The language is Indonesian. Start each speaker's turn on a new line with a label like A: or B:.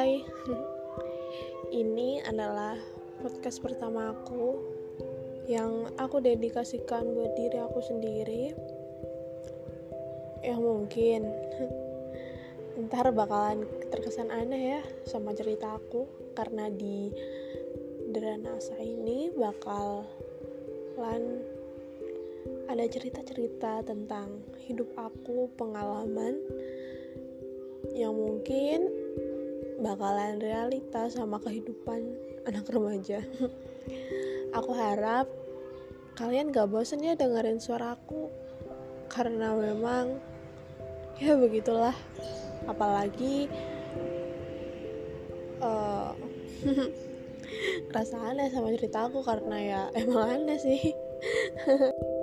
A: Hai, ini adalah podcast pertama aku yang aku dedikasikan buat diri aku sendiri. Yang mungkin ntar bakalan terkesan aneh ya sama cerita aku karena di Dranasa ini bakalan ada cerita-cerita tentang hidup aku, pengalaman yang mungkin bakalan realita sama kehidupan anak remaja. aku harap kalian gak bosen ya dengerin suara aku karena memang ya begitulah apalagi uh, rasa aneh sama cerita aku karena ya emang aneh sih